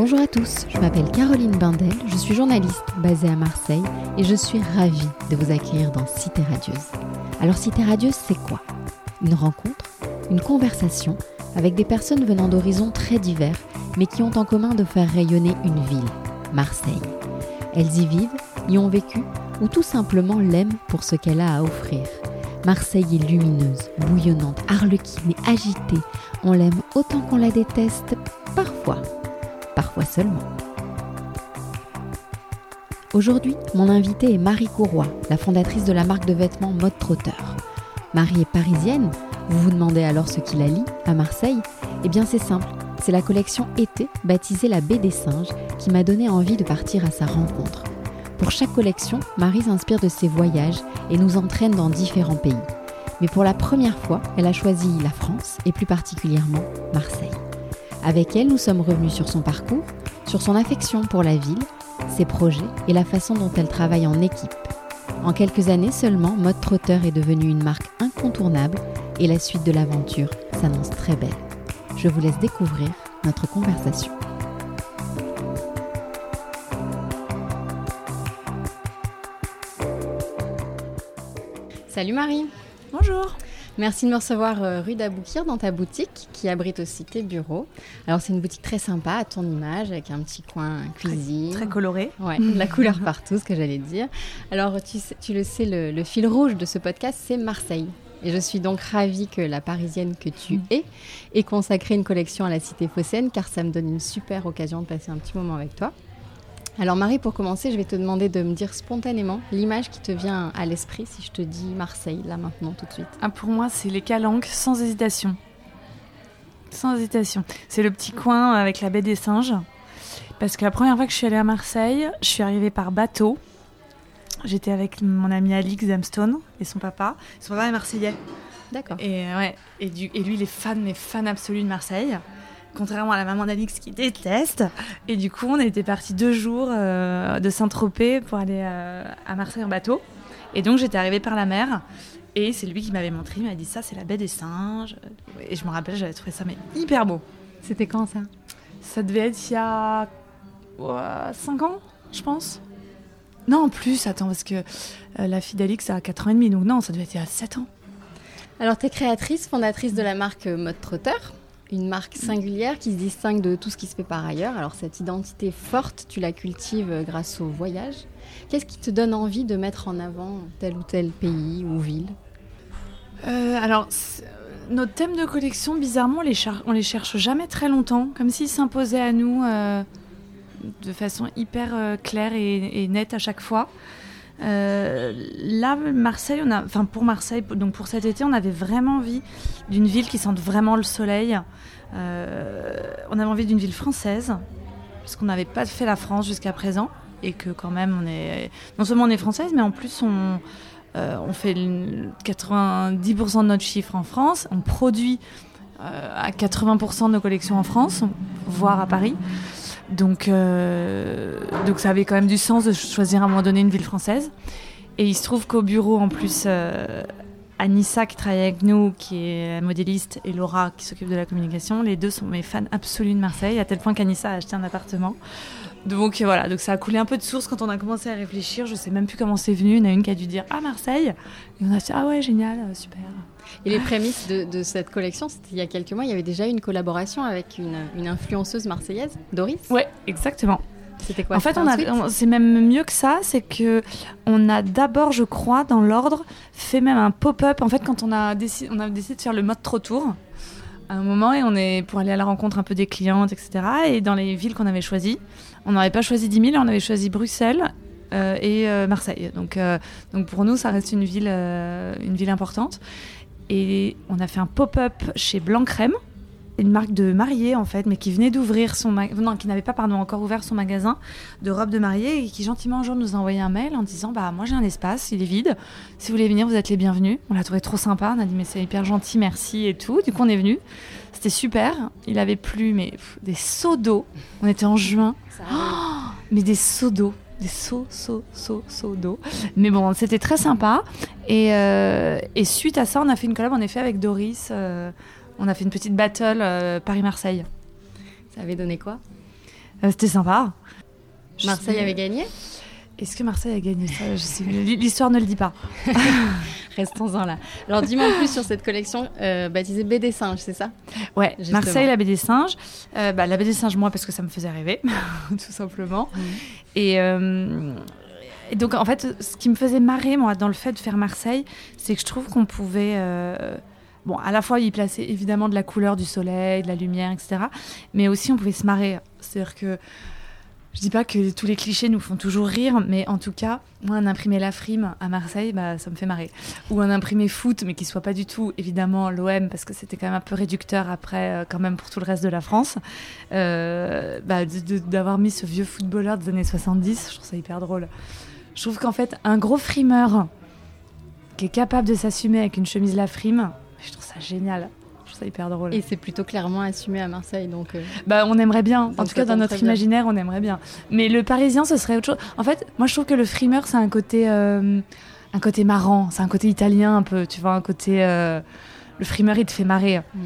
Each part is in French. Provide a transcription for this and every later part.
Bonjour à tous, je m'appelle Caroline Bindel, je suis journaliste basée à Marseille et je suis ravie de vous accueillir dans Cité Radieuse. Alors Cité Radieuse, c'est quoi? Une rencontre, une conversation avec des personnes venant d'horizons très divers mais qui ont en commun de faire rayonner une ville, Marseille. Elles y vivent, y ont vécu ou tout simplement l'aiment pour ce qu'elle a à offrir. Marseille est lumineuse, bouillonnante, arlequine et agitée. On l'aime autant qu'on la déteste, parfois, parfois seulement. Aujourd'hui, mon invitée est Marie Courroy, la fondatrice de la marque de vêtements Mode Trotteur. Marie est parisienne. Vous vous demandez alors ce qui la lie à Marseille? Eh bien c'est simple, c'est la collection été baptisée la Baie des Singes qui m'a donné envie de partir à sa rencontre. Pour chaque collection, Marie s'inspire de ses voyages et nous entraîne dans différents pays. Mais pour la première fois, elle a choisi la France et plus particulièrement Marseille. Avec elle, nous sommes revenus sur son parcours, sur son affection pour la ville, ses projets et la façon dont elle travaille en équipe. En quelques années seulement, Mode Trotteur est devenue une marque incontournable et la suite de l'aventure s'annonce très belle. Je vous laisse découvrir notre conversation. Salut Marie. Bonjour. Merci de me recevoir euh, rue d'Aboukir dans ta boutique qui abrite aussi tes bureaux. Alors c'est une boutique très sympa à ton image avec un petit coin cuisine. Très, coloré. Ouais, de la couleur partout, ce que j'allais dire. Alors tu, tu le sais, le, le fil rouge de ce podcast, c'est Marseille. Et je suis donc ravie que la Parisienne que tu mm. es ait consacré une collection à la Cité Phocéenne, car ça me donne une super occasion de passer un petit moment avec toi. Alors Marie, pour commencer, je vais te demander de me dire spontanément l'image qui te vient à l'esprit si je te dis Marseille, là maintenant, tout de suite. Ah, pour moi, c'est les calanques, sans hésitation. Sans hésitation. C'est le petit coin avec la baie des singes. Parce que la première fois que je suis allée à Marseille, je suis arrivée par bateau. J'étais avec mon ami Alix Zamstone et son papa. Son papa est marseillais. D'accord. Et, ouais, et, du, et lui, il est fan, mais fan absolu de Marseille. Contrairement à la maman d'Alix qui déteste. Et du coup, on était partis deux jours euh, de Saint-Tropez pour aller euh, à Marseille en bateau. Et donc, j'étais arrivée par la mer. Et c'est lui qui m'avait montré, il m'a dit ça, c'est la baie des singes. Et je me rappelle, j'avais trouvé ça mais hyper beau. C'était quand ça? Ça devait être il y a 5 ans, je pense. Non, en plus, attends, parce que euh, la fille d'Alix a 4 ans et demi, donc non, ça devait être il y a 7 ans. Alors, tu es créatrice, fondatrice de la marque Mode Trotteur, une marque singulière qui se distingue de tout ce qui se fait par ailleurs. Alors, cette identité forte, tu la cultives euh, grâce au voyage. Qu'est-ce qui te donne envie de mettre en avant tel ou tel pays ou ville? Euh, Alors, nos thèmes de collection, bizarrement, on les, les cherche jamais très longtemps, comme s'ils s'imposaient à nous euh, de façon hyper euh, claire et, nette à chaque fois. Euh, là, Marseille, on a, enfin pour Marseille, donc pour cet été, on avait vraiment envie d'une ville qui sente vraiment le soleil. Euh, on avait envie d'une ville française, parce qu'on n'avait pas fait la France jusqu'à présent, et que quand même, non seulement on est française, mais en plus on, euh, fait 90% de notre chiffre en France, on produit à 80% de nos collections en France, voire à Paris. Donc, euh, donc ça avait quand même du sens de choisir à un moment donné une ville française. Et il se trouve qu'au bureau, en plus, euh, Anissa qui travaille avec nous, qui est modéliste, et Laura qui s'occupe de la communication, les deux sont mes fans absolus de Marseille, à tel point qu'Anissa a acheté un appartement. Donc voilà, donc ça a coulé un peu de source quand on a commencé à réfléchir. Je sais même plus comment c'est venu. Il y en a une qui a dû dire Ah, Marseille Et on a dit Ah ouais, génial, super. Et les prémices de, de cette collection, c'était il y a quelques mois, il y avait déjà eu une collaboration avec une, une influenceuse marseillaise, Doris Ouais, exactement. C'était quoi En fait, on a, c'est même mieux que ça, c'est que on a d'abord, je crois, dans l'ordre, fait même un pop-up. En fait, quand on a décidé, on a décidé de faire le mode trop tour à un moment et on est pour aller à la rencontre un peu des clientes, etc. Et dans les villes qu'on avait choisies, on n'avait pas choisi 10 000, on avait choisi Bruxelles euh, et euh, Marseille. Donc, euh, donc pour nous, ça reste une ville, euh, une ville importante. Et on a fait un pop-up chez Blanc Crème, une marque de mariée en fait, mais qui venait d'ouvrir son non, qui n'avait pas pardon encore ouvert son magasin de robes de mariée et qui gentiment un jour nous a envoyé un mail en disant bah moi j'ai un espace, il est vide, si vous voulez venir vous êtes les bienvenus. On l'a trouvé trop sympa, on a dit mais c'est hyper gentil, merci et tout. Du coup on est venu, c'était super. Il avait plu mais pff, des seaux d'eau. On était en juin, oh mais des seaux d'eau des sauts, sauts, sauts, sauts d'eau. Mais bon, c'était très sympa. Et, euh, et, suite à ça, on a fait une collab en effet avec Doris. Euh, on a fait une petite battle euh, Paris-Marseille. Ça avait donné quoi? C'était sympa. Marseille avait gagné? Est-ce que Marseille a gagné ça? L'histoire ne le dit pas. Restons-en là. Alors dis-moi plus sur cette collection euh, baptisée Baie des singes, c'est ça? Ouais, Marseille, la baie des singes. Euh, bah, la baie des singes, moi, parce que ça me faisait rêver, tout simplement. Mmh. Euh, et, donc, en fait, ce qui me faisait marrer, moi, dans le fait de faire Marseille, c'est que je trouve qu'on pouvait. Bon, à la fois y placer évidemment de la couleur du soleil, de la lumière, etc. Mais aussi on pouvait se marrer. C'est-à-dire que je dis pas que tous les clichés nous font toujours rire, mais en tout cas, moi, un imprimé La Frime à Marseille, bah, ça me fait marrer. Ou un imprimé foot, mais qui soit pas du tout, évidemment, l'OM, parce que c'était quand même un peu réducteur après, euh, quand même, pour tout le reste de la France. Euh, bah, D'avoir mis ce vieux footballeur des années 70, je trouve ça hyper drôle. Je trouve qu'en fait, un gros frimeur qui est capable de s'assumer avec une chemise La Frime, je trouve ça génial hyper drôle. Et c'est plutôt clairement assumé à Marseille, donc. Euh, bah, on aimerait bien. en tout cas, dans notre imaginaire, on aimerait bien. Mais le Parisien, ce serait autre chose. En fait, moi, je trouve que le frimeur, c'est un côté, euh, un côté marrant, c'est un côté italien un peu. Tu vois, un côté. Euh, le frimeur, il te fait marrer. Mm.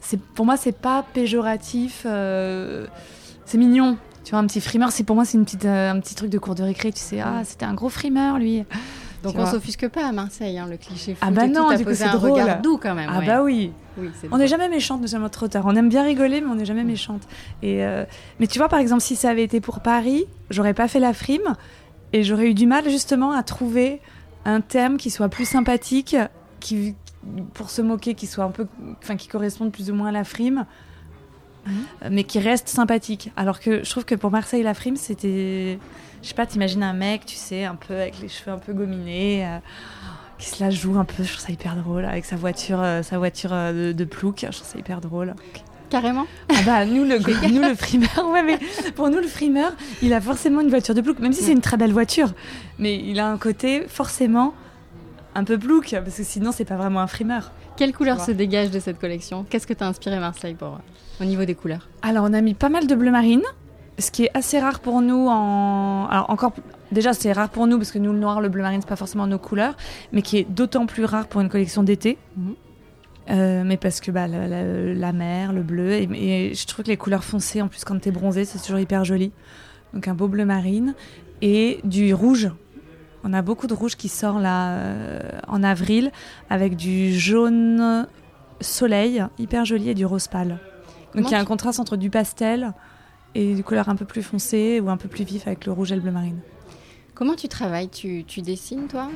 C'est pour moi, c'est pas péjoratif. c'est mignon. Tu vois, un petit frimeur, c'est pour moi, c'est une petite, un petit truc de cours de récré. Tu sais, ah, c'était un gros frimeur, lui. Donc on s'offusque pas à Marseille, hein, le cliché Ah bah non, du coup c'est drôle. regard doux quand même. Ah bah oui. on n'est jamais méchante, nous sommes trop tard. On aime bien rigoler, mais on n'est jamais méchante. Et euh, mais tu vois, par exemple, si ça avait été pour Paris, j'aurais pas fait la frime et j'aurais eu du mal justement à trouver un thème qui soit plus sympathique, qui pour se moquer, qui soit un peu, enfin, qui corresponde plus ou moins à la frime. Mhm. mais qui reste sympathique. Alors que je trouve que pour Marseille, la frime, c'était je sais pas, t'imagines un mec, tu sais, un peu avec les cheveux un peu gominés, euh, qui se la joue un peu, je trouve ça hyper drôle, avec sa voiture, euh, sa voiture euh, de, plouc, je trouve ça hyper drôle. Carrément Ah bah nous le, nous, le frimeur, ouais mais pour nous le frimeur, il a forcément une voiture de plouc, même si c'est une très belle voiture, mais il a un côté forcément un peu plouc, parce que sinon c'est pas vraiment un frimeur. Quelle couleur se dégage de cette collection? Qu'est-ce que t'as inspiré Marseille pour, au niveau des couleurs? Alors on a mis pas mal de bleu marine, ce qui est assez rare pour nous en alors encore déjà c'est rare pour nous parce que nous le noir le bleu marine c'est pas forcément nos couleurs mais qui est d'autant plus rare pour une collection d'été. Mhm. euh, mais parce que bah, la, mer le bleu et, je trouve que les couleurs foncées en plus quand t'es bronzé c'est toujours hyper joli. Donc un beau bleu marine et du rouge on a beaucoup de rouge qui sort là euh, en avril avec du jaune soleil hyper joli et du rose pâle donc il y a un contraste entre du pastel et des couleurs un peu plus foncées ou un peu plus vifs avec le rouge et le bleu marine. Comment tu travailles? Tu, dessines, toi?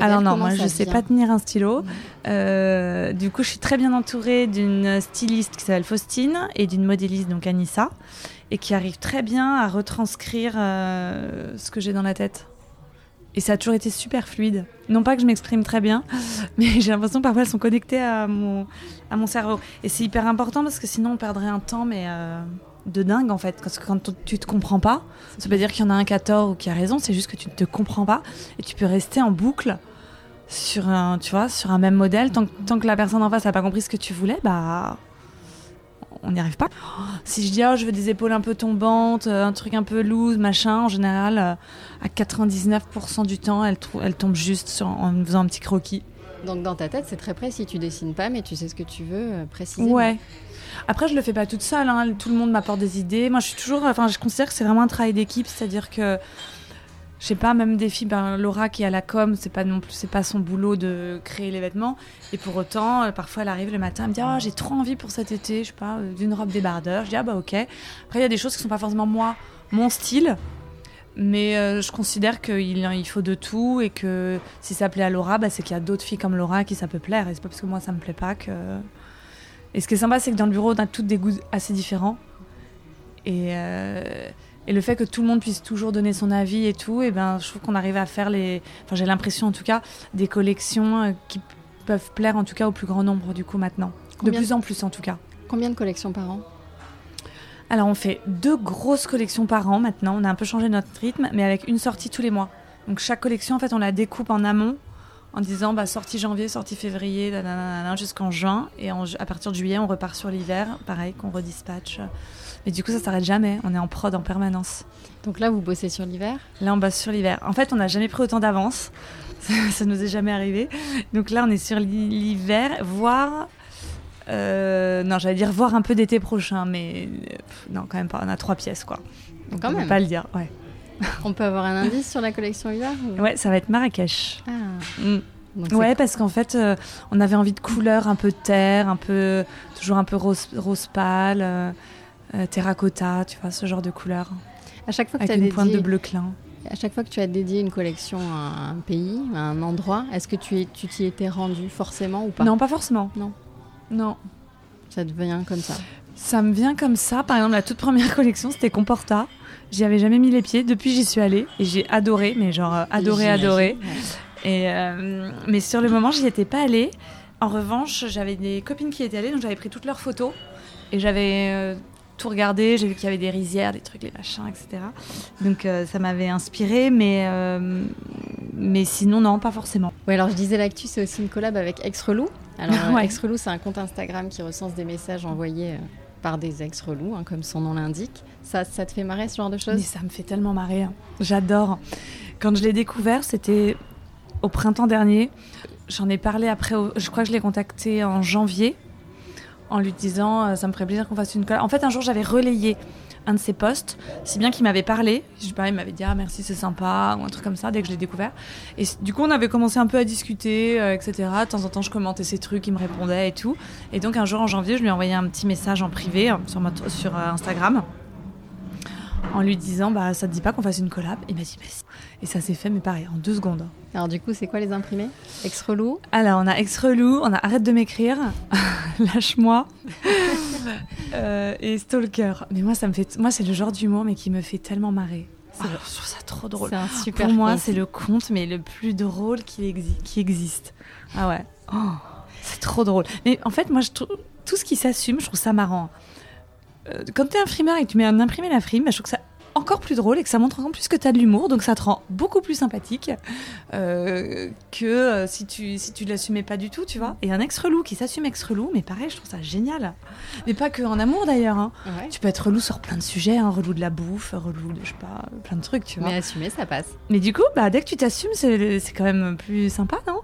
Alors non, moi je ne sais pas tenir un stylo. Euh, du coup, je suis très bien entourée d'une styliste qui s'appelle Faustine et d'une modéliste, donc Anissa, et qui arrive très bien à retranscrire euh, ce que j'ai dans la tête. Et ça a toujours été super fluide. Non pas que je m'exprime très bien, mais j'ai l'impression parfois elles sont connectées à mon, à mon cerveau. Et c'est hyper important parce que sinon on perdrait un temps, mais... Euh, de dingue en fait. Parce que quand tu te comprends pas, ça veut pas dire qu'il y en a un qui a tort ou qui a raison, c'est juste que tu ne te comprends pas et tu peux rester en boucle sur un, tu vois, sur un même modèle. Tant, tant que la personne en face n'a pas compris ce que tu voulais, bah on n'y arrive pas. Si je dis oh, je veux des épaules un peu tombantes, euh, un truc un peu loose, machin, en général, euh, à 99% du temps, elle, elle tombe juste sur, en faisant un petit croquis. Donc dans ta tête, c'est très précis. Tu dessines pas, mais tu sais ce que tu veux euh, précisément. Ouais. Après, je le fais pas toute seule. Hein. Tout le monde m'apporte des idées. Moi, je suis toujours. Enfin, je considère que c'est vraiment un travail d'équipe. C'est-à-dire que. Je sais pas, même des filles, ben, Laura qui est à la com, c'est pas non plus, c'est pas son boulot de créer les vêtements. Et pour autant, euh, parfois elle arrive le matin, elle me dit oh, j'ai trop envie pour cet été, je sais pas, euh, d'une robe débardeur. Je dis ah bah ok. Après il y a des choses qui sont pas forcément moi, mon style, mais euh, je considère qu'il il faut de tout et que si ça plaît à Laura, bah, c'est qu'il y a d'autres filles comme Laura qui ça peut plaire. Et c'est pas parce que moi ça me plaît pas que. Et ce qui est sympa, c'est que dans le bureau, on a toutes des goûts assez différents. Et, et, le fait que tout le monde puisse toujours donner son avis et tout, et ben, je trouve qu'on arrive à faire les. Enfin, j'ai l'impression en tout cas, des collections euh, qui peuvent plaire en tout cas au plus grand nombre du coup maintenant. de plus en plus en tout cas. Combien de collections par an? Alors on fait deux grosses collections par an maintenant. On a un peu changé notre rythme, mais avec une sortie tous les mois. Donc chaque collection, en fait, on la découpe en amont en disant bah, sortie janvier, sortie février, jusqu'en juin. Et à partir de juillet, on repart sur l'hiver, pareil, qu'on redispatche. Mais du coup, ça s'arrête jamais. On est en prod en permanence. Donc là, vous bossez sur l'hiver? Là, on bosse sur l'hiver. En fait, on n'a jamais pris autant d'avance. ça, ne nous est jamais arrivé. Donc là, on est sur l'hiver, voire Euh, non, j'allais dire voir un peu d'été prochain, mais pff, non, quand même pas. On a trois pièces, quoi. Donc Quand on peut même. pas le dire. Ouais. On peut avoir un indice sur la collection hiver ou- ouais, ça va être Marrakech. Ah, Mm. donc c'est Ouais, parce qu'en fait, euh, on avait envie de couleurs un peu terre, un peu toujours un peu rose, rose pâle, euh, euh, terracotta, tu vois, ce genre de couleurs, À chaque fois que tu avec as une pointe de bleu clin. à chaque fois que tu as dédié une collection à un pays, à un endroit, est-ce que tu t'y étais rendu forcément ou pas? Non, pas forcément. Non. Non. Ça te vient comme ça. Ça me vient comme ça. Par exemple, la toute première collection, c'était Comporta. J'y avais jamais mis les pieds. Depuis, j'y suis allée et j'ai adoré, mais genre euh, adoré, adoré. ouais. Et euh, mais sur le moment, j'y étais pas allée. En revanche, j'avais des copines qui étaient allées, donc j'avais pris toutes leurs photos et j'avais euh, tout regardé. J'ai vu qu'il y avait des rizières, des trucs, des machins, etc. Donc euh, ça m'avait inspiré, mais euh, mais sinon non, pas forcément. Ouais, alors je disais l'actu, c'est aussi une collab avec Ex-Relou. Alors, Ouais. Ex-Relou, c'est un compte Instagram qui recense des messages envoyés par des ex-relous, hein, comme son nom l'indique. Ça, ça te fait marrer ce genre de Mais choses ça me fait tellement marrer. hein. J'adore. Quand je l'ai découvert, c'était au printemps dernier. J'en ai parlé après. Je crois que je l'ai contacté en janvier en lui disant euh, ça me ferait plaisir qu'on fasse une collab. En fait, un jour, j'avais relayé un de ses posts, si bien qu'il m'avait parlé. Je sais pas, il m'avait dit ah merci, c'est sympa ou un truc comme ça dès que je l'ai découvert. Et du coup, on avait commencé un peu à discuter, euh, etc. De temps en temps, je commentais ses trucs, il me répondait et tout. Et donc, un jour en janvier, je lui ai envoyé un petit message en privé sur, ma- sur euh, Instagram en lui disant bah ça te dit pas qu'on fasse une collab? Il m'a dit bah si. Et ça s'est fait mais pareil en deux secondes. Alors du coup, c'est quoi les imprimés? Ex-Relou alors on a ex relou on a arrête de m'écrire lâche-moi Euh, et stalker. Mais moi ça me fait moi c'est le genre d'humour mais qui me fait tellement marrer. Ah, vrai. je trouve ça trop drôle. C'est un super pour moi c'est le conte mais le plus drôle qui, exi- qui existe. Ah ouais. Oh, c'est trop drôle. Mais en fait moi je trouve tout ce qui s'assume je trouve ça marrant quand t'es imprimeur et que tu mets un imprimé la frime bah, je trouve que ça encore plus drôle et que ça montre encore plus que t'as de l'humour donc ça te rend beaucoup plus sympathique euh, que euh, si tu si tu l'assumais pas du tout tu vois et un ex relou qui s'assume ex relou mais pareil je trouve ça génial mais pas que en amour d'ailleurs hein. Ouais. tu peux être relou sur plein de sujets hein, relou de la bouffe relou de je sais pas plein de trucs tu vois Mais assumer, ça passe. mais du coup, bah, dès que tu t'assumes, c'est c'est quand même plus sympa, non?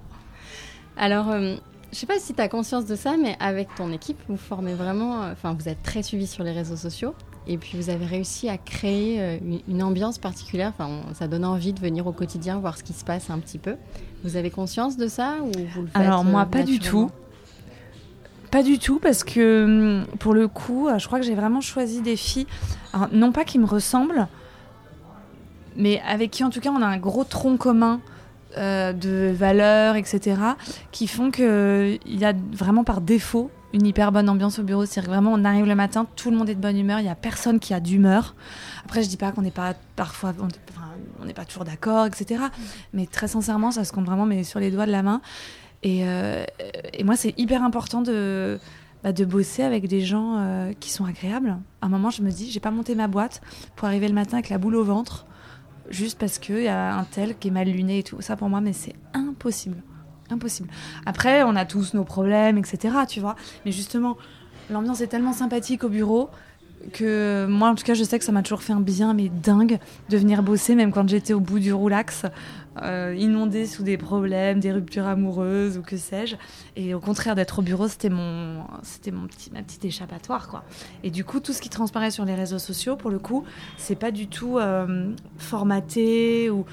Alors, euh, je sais pas si tu as conscience de ça, mais avec ton équipe, vous formez vraiment. euh, Enfin, vous êtes très suivis sur les réseaux sociaux. Et puis, vous avez réussi à créer euh, une, ambiance particulière. Enfin, ça donne envie de venir au quotidien voir ce qui se passe un petit peu. Vous avez conscience de ça ou vous le faites Alors, moi, euh, pas du tout. Pas du tout, parce que hum, pour le coup, je crois que j'ai vraiment choisi des filles, alors, non pas qui me ressemblent, mais avec qui, en tout cas, on a un gros tronc commun euh, de valeurs, etc., qui font qu'il y a vraiment par défaut une hyper bonne ambiance au bureau. C'est-à-dire vraiment, on arrive le matin, tout le monde est de bonne humeur, il n'y a personne qui a d'humeur. Après, je dis pas qu'on n'est pas parfois, on n'est pas toujours d'accord, etc. Mais très sincèrement, ça se compte vraiment mais sur les doigts de la main. Et, euh, moi, c'est hyper important de, bah, de bosser avec des gens euh, qui sont agréables. À un moment, je me dis, j'ai pas monté ma boîte pour arriver le matin avec la boule au ventre, juste parce qu'il y a un tel qui est mal luné et tout. Ça, pour moi, mais c'est impossible. Impossible. Après, on a tous nos problèmes, etc. Tu vois. Mais justement, l'ambiance est tellement sympathique au bureau que moi, en tout cas, je sais que ça m'a toujours fait un bien, mais dingue, de venir bosser, même quand j'étais au bout du roulax, euh, inondée sous des problèmes, des ruptures amoureuses ou que sais-je. Et au contraire, d'être au bureau, c'était mon, c'était mon petit, ma petite échappatoire, quoi. Et du coup, tout ce qui transparaît sur les réseaux sociaux, pour le coup, c'est pas du tout euh, formaté ou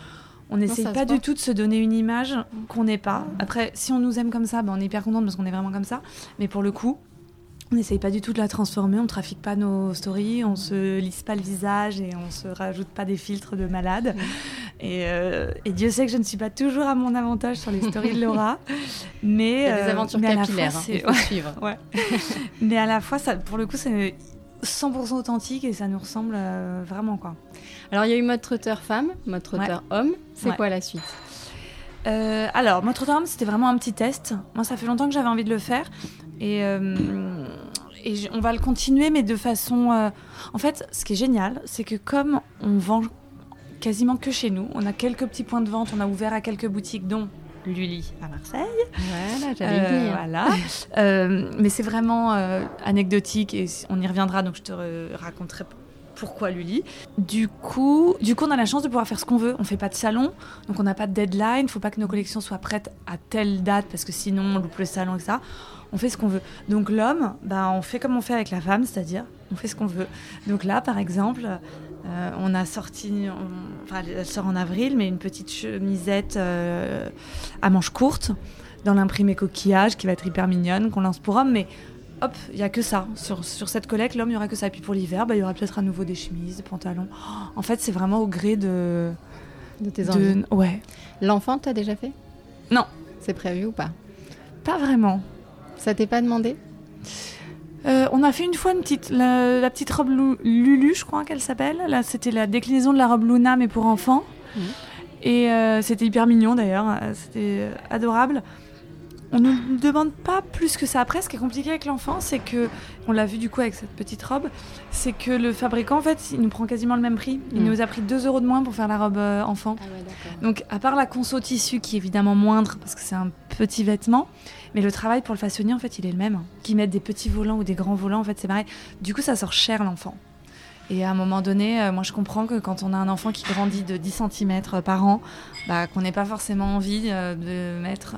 on n'essaye pas du tout de se donner une image qu'on n'est pas. Après, si on nous aime comme ça, ben, on est hyper contente parce qu'on est vraiment comme ça. Mais pour le coup, on n'essaye pas du tout de la transformer, on ne trafique pas nos stories, on se lisse pas le visage et on se rajoute pas des filtres de malade. Et, euh, et Dieu sait que je ne suis pas toujours à mon avantage sur les stories de Laura. Mais, Il y a des euh, aventures mais capillaires, fois, hein, c'est- il faut suivre. mais à la fois, ça, pour le coup, c'est 100% authentique et ça nous ressemble euh, vraiment. quoi. Alors, il y a eu mode trotteur femme, mode trotteur homme. C'est Ouais. quoi la suite? Euh, alors, Notre Dame, c'était vraiment un petit test. Moi, ça fait longtemps que j'avais envie de le faire. Et, euh, et on va le continuer, mais de façon. euh, En fait, ce qui est génial, c'est que comme on vend quasiment que chez nous, on a quelques petits points de vente, on a ouvert à quelques boutiques, dont Lully à Marseille. Voilà, j'allais Euh, voilà. Euh, mais c'est vraiment euh, anecdotique et on y reviendra, donc je te raconterai pourquoi Lully. Du coup, du coup, on a la chance de pouvoir faire ce qu'on veut. On fait pas de salon, donc on n'a pas de deadline. Il faut pas que nos collections soient prêtes à telle date parce que sinon on loupe le salon et ça. On fait ce qu'on veut. Donc l'homme, bah, on fait comme on fait avec la femme, c'est-à-dire on fait ce qu'on veut. Donc là, par exemple, euh, on a sorti, enfin, elle sort en avril, mais une petite chemisette euh, à manches courtes dans l'imprimé coquillage qui va être hyper mignonne, qu'on lance pour homme, mais hop, il n'y a que ça. Sur, sur cette collecte, l'homme, il n'y aura que ça. Et puis pour l'hiver, bah, il y aura peut-être à nouveau des chemises, des pantalons. en fait, c'est vraiment au gré de. De tes envies. Ouais. L'enfant, tu as déjà fait? Non. C'est prévu ou pas? Pas vraiment. Ça t'est pas demandé euh, on a fait une fois une petite, la, petite robe Lulu, je crois qu'elle s'appelle. Là, c'était la déclinaison de la robe Luna, mais pour enfants. Mmh. Et euh, c'était hyper mignon d'ailleurs. C'était adorable on ne nous demande pas plus que ça. Après, ce qui est compliqué avec l'enfant, c'est que, on l'a vu du coup avec cette petite robe, c'est que le fabricant, en fait, il nous prend quasiment le même prix. Il mm. nous a pris 2 euros de moins pour faire la robe euh, enfant. Ah Donc, à part la conso tissu, qui est évidemment moindre, parce que c'est un petit vêtement, mais le travail pour le façonnier, en fait, il est le même. Qu'ils mettent des petits volants ou des grands volants, en fait, c'est pareil. Du coup, ça sort cher l'enfant. Et à un moment donné, euh, moi je comprends que quand on a un enfant qui grandit de 10 cm par an, bah, qu'on n'ait pas forcément envie euh, de mettre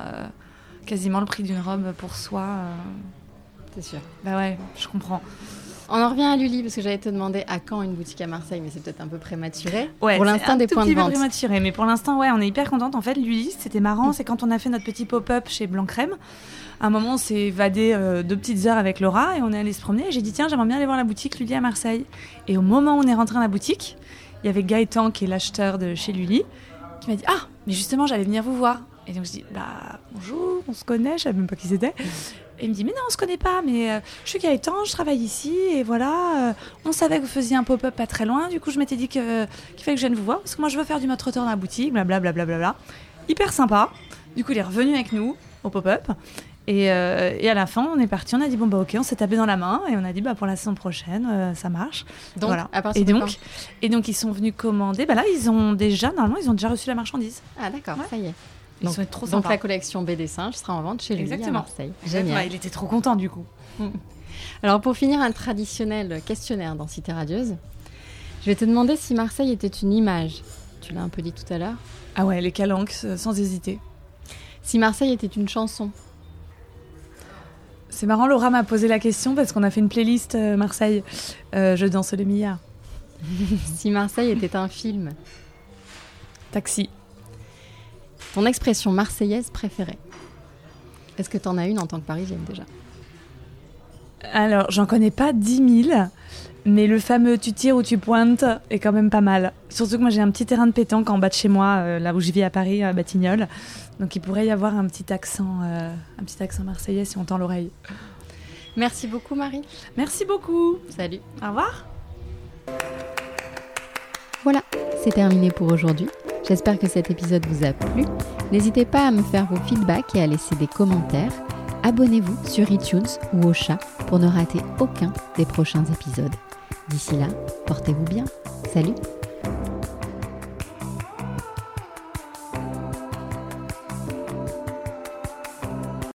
quasiment le prix d'une robe pour soi. Euh. C'est sûr. Bah ouais, je comprends. On en revient à Lully parce que j'allais te demander à quand une boutique à Marseille, mais c'est peut-être un peu prématuré. Ouais, pour l'instant, des points de vente. prématuré, mais pour l'instant, ouais, on est hyper contente. En fait, Lully, c'était marrant, mm. c'est quand on a fait notre petit pop-up chez Blanc Crème. À un moment, on s'est évadé euh, deux petites heures avec Laura et on est allé se promener. Et j'ai dit, tiens, j'aimerais bien aller voir la boutique Lully à Marseille. Et au moment où on est rentré dans la boutique, il y avait Gaëtan, qui est l'acheteur de chez Lully, qui m'a dit, ah, mais justement, j'allais venir vous voir. Et donc je dis bah bonjour, on se connaît, je savais même pas qui c'était. Et il me dit mais non on se connaît pas, mais euh, je suis Gaëtan, je travaille ici et voilà, euh, on savait que vous faisiez un pop-up pas très loin, du coup je m'étais dit qu'il fallait que je vienne vous voir parce que moi je veux faire du mode trotteur dans la boutique, blablabla. Bla, bla, bla, Hyper sympa. Du coup il est revenu avec nous au pop-up et, euh, et, à la fin, on est parti, on a dit bon bah ok, on s'est tapé dans la main et on a dit bah pour la saison prochaine, ça marche. Donc, voilà. À et donc, et donc ils sont venus commander. Bah là, ils ont déjà normalement, ils ont déjà reçu la marchandise. Ah d'accord, ça y est. Donc, trop donc la collection BD Singe sera en vente chez lui à Marseille. Il était trop content du coup. Alors pour finir un traditionnel questionnaire dans Cité Radieuse, je vais te demander si Marseille était une image. Tu l'as un peu dit tout à l'heure. Ah ouais, les calanques, euh, sans hésiter. Si Marseille était une chanson. C'est marrant, Laura m'a posé la question parce qu'on a fait une playlist euh, Marseille. Euh, je danse le milliard. si Marseille était un film. Taxi. Ton expression marseillaise préférée Est-ce que tu en as une en tant que parisienne déjà? Alors, j'en connais pas 10 000, mais le fameux tu tires ou tu pointes est quand même pas mal. Surtout que moi j'ai un petit terrain de pétanque en bas de chez moi, euh, là où je vis à Paris, à Batignolles. Donc il pourrait y avoir un petit accent, euh, un petit accent marseillais si on tend l'oreille. Merci beaucoup Marie. Merci beaucoup. Salut. Au revoir. Voilà, c'est terminé pour aujourd'hui. J'espère que cet épisode vous a plu. N'hésitez pas à me faire vos feedbacks et à laisser des commentaires. Abonnez-vous sur iTunes ou au chat pour ne rater aucun des prochains épisodes. D'ici là, portez-vous bien. Salut